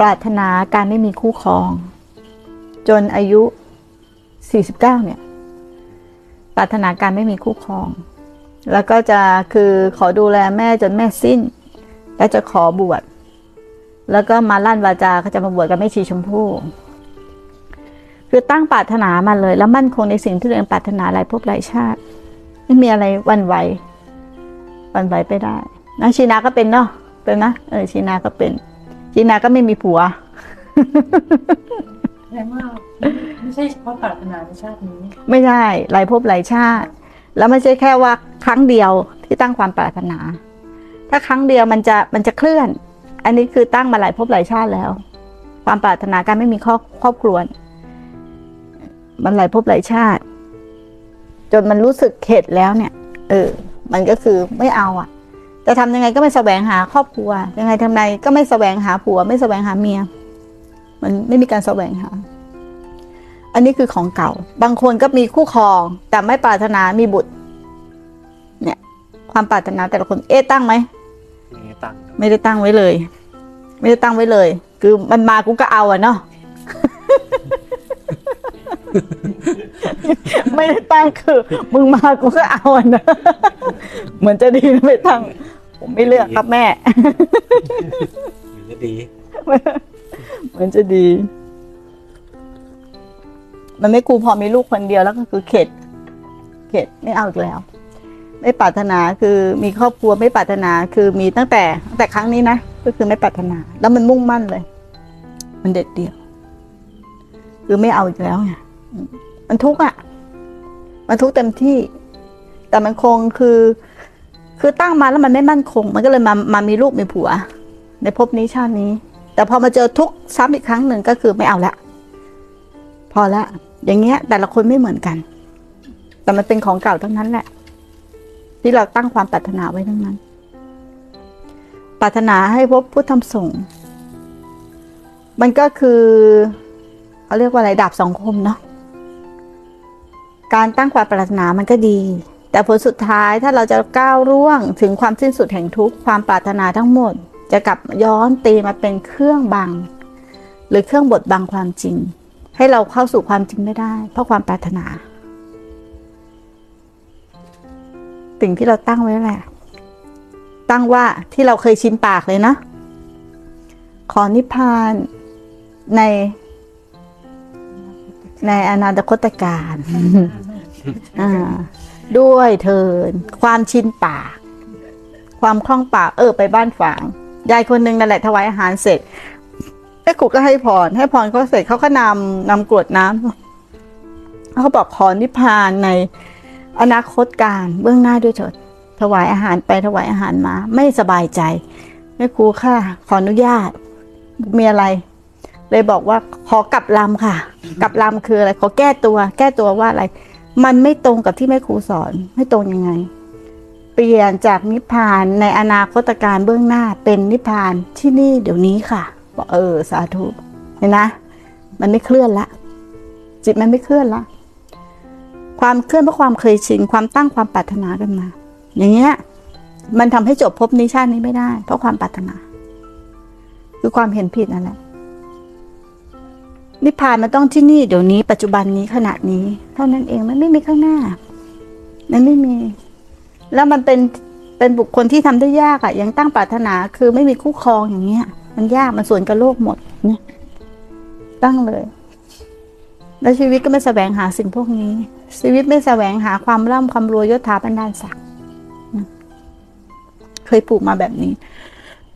ปรารถนาการไม่มีคู่ครอง จนอายุ 49 เนี่ย ปรารถนาการไม่มีคู่ครอง แล้วก็จะคือขอดูแลแม่จนแม่สิ้น แล้วจะขอบวชแล้วก็มาลั่นวาจาเขาจะมาบวชกับแม่ชีชมพู่คือตั้งปรารถนามาเลย แล้วมั่นคงในสิ่งที่ตัวเองปรารถนาหลายภพหลายชาติ ไม่มีอะไรวันไหววันไหวไปได้นะชีนาก็เป็นเนาะเป็นนะเออชีนาก็เป็น ชีนาก็ไม่มีผัว แรงมากไม่ใช่เฉพาะปรารถนาในชาตินี้ ไม่ใช่หลายภพหลายชาติ แล้วไม่ใช่แค่ว่าครั้งเดียวที่ตั้งความปรารถนา ถ้าครั้งเดียวมันจะมันจะเคลื่อน อันนี้คือตั้งมาหลายภพหลายชาติแล้ว ความปรารถนาการไม่มีครอบครอบครัวเนี่ยมันหลายภพหลายชาติ จนมันรู้สึกเข็ดแล้วเนี่ย เออ มันก็คือไม่เอาอะ จะทำยังไงก็ไม่แสวงหาครอบครัวยังไงทำไงก็ไม่แสวงหาผัว ไม่แสวงหาเมีย มันไม่มีการแสวงหา อันนี้คือของเก่า บางคนก็มีคู่ครอง แต่ไม่ปรารถนามีบุตร เนี่ย ความปรารถนาแต่ละคนเอ๊ะตั้งไหมนี่ตั้งไม่ได้ตั้งไว้เลย ไม่ได้ตั้งไว้เลย คือมันมากูก็เอาอะเนาะไม่ได้ตั้งคือ มึงมากูก็เอาอะนะเหมือนจะดีนะไม่ตั้ง ผมไม่เลือกครับแม่หรือก็ดีเหมือนจะดี มันไม่กูพอมีลูกคนเดียวแล้วก็คือเข็ด เข็ดไม่เอาอีกแล้ว ไม่ปรารถนาคือมีครอบครัวไม่ปรารถนาคือมีตั้งแต่ตั้งแต่ครั้งนี้นะก็คือไม่ปรารถนา แล้วมันมุ่งมั่นเลย มันเด็ดเดี่ยว คือไม่เอาอีกแล้วไงอืมมันทุกข์อะ มันทุกข์เต็มที่ แต่มันคงคือ คือตั้งมาแล้วมันไม่มั่นคง มันก็เลยมามามีลูกมีผัว ในภพนี้ชาตินี้ แต่พอมาเจอทุกซ้ำอีกครั้งหนึ่งก็คือไม่เอาละ พอละ อย่างเงี้ย แต่ละคนไม่เหมือนกัน แต่มันเป็นของเก่าทั้งนั้นแหละ ที่เราตั้งความปรารถนาไว้ทั้งนั้นปรารถนาให้พบพุทธธรรมสงฆ์มันก็คือเขาเรียกว่าอะไรดาบสองคมเนาะการตั้งความปรารถนามันก็ดี แต่ผลสุดท้ายถ้าเราจะก้าวร่วงถึงความสิ้นสุดแห่งทุกข์ความปรารถนาทั้งหมด จะกลับย้อนตีมาเป็นเครื่องบัง หรือเครื่องบดบังความจริง ให้เราเข้าสู่ความจริงไม่ได้ เพราะความปรารถนาสิ่งที่เราตั้งไว้แหละ ตั้งว่าที่เราเคยชินปากเลยนะ ขอนิพพานในในอนาคตการอ่า ด้วยเทินความชินปากความคล่องปากเออ ไปบ้านฝาง ยายคนหนึ่งนั่นแหละถวายอาหารเสร็จแม่ครูก็ให้พร ให้พรเขาเสร็จเขาก็นำนำกรวดน้ำเขาบอกขอนิพพานในอนาคตการเบื้องหน้าด้วยเถิดถวายอาหารไปถวายอาหารมา ไม่สบายใจแม่ครูค่ะ ขออนุญาต มีอะไร เลยบอกว่าขอกลับลำค่ะ กลับลำคืออะไร ขอแก้ตัว แก้ตัวว่าอะไร มันไม่ตรงกับที่แม่ครูสอน ไม่ตรงยังไง เปลี่ยนจากนิพพานในอนาคตการเบื้องหน้าเป็นนิพพานที่นี่เดี๋ยวนี้ค่ะบอกเออสาธุเห็นนะ มันไม่เคลื่อนละ จิตมันไม่เคลื่อนละความเคลื่อนเพราะความเคยชินความตั้งความปรารถนากันมา อย่างเงี้ยมันทำให้จบภพนี้ชาตินี้ไม่ได้ เพราะความปรารถนา คือความเห็นผิดนั่นแหละ นิพพานมันต้องที่นี่เดี๋ยวนี้ปัจจุบันนี้ขณะนี้ เท่านั้นเองมันไม่มีข้างหน้า มันไม่มี แล้วมันเป็นเป็นบุคคลที่ทำได้ยากอะ่ะยังตั้งปรารถนาคือไม่มีคู่ครองอย่างเงี้ย มันยากมันส่วนกับโลกหมดเนี่ยตั้งเลย แล้วชีวิตก็ไม่แสวงหาสิ่งพวกนี้ ชีวิตไม่แสวงหาความร่ำความรวยยศถาบรรดาศักดิ์เคยปลูกมาแบบนี้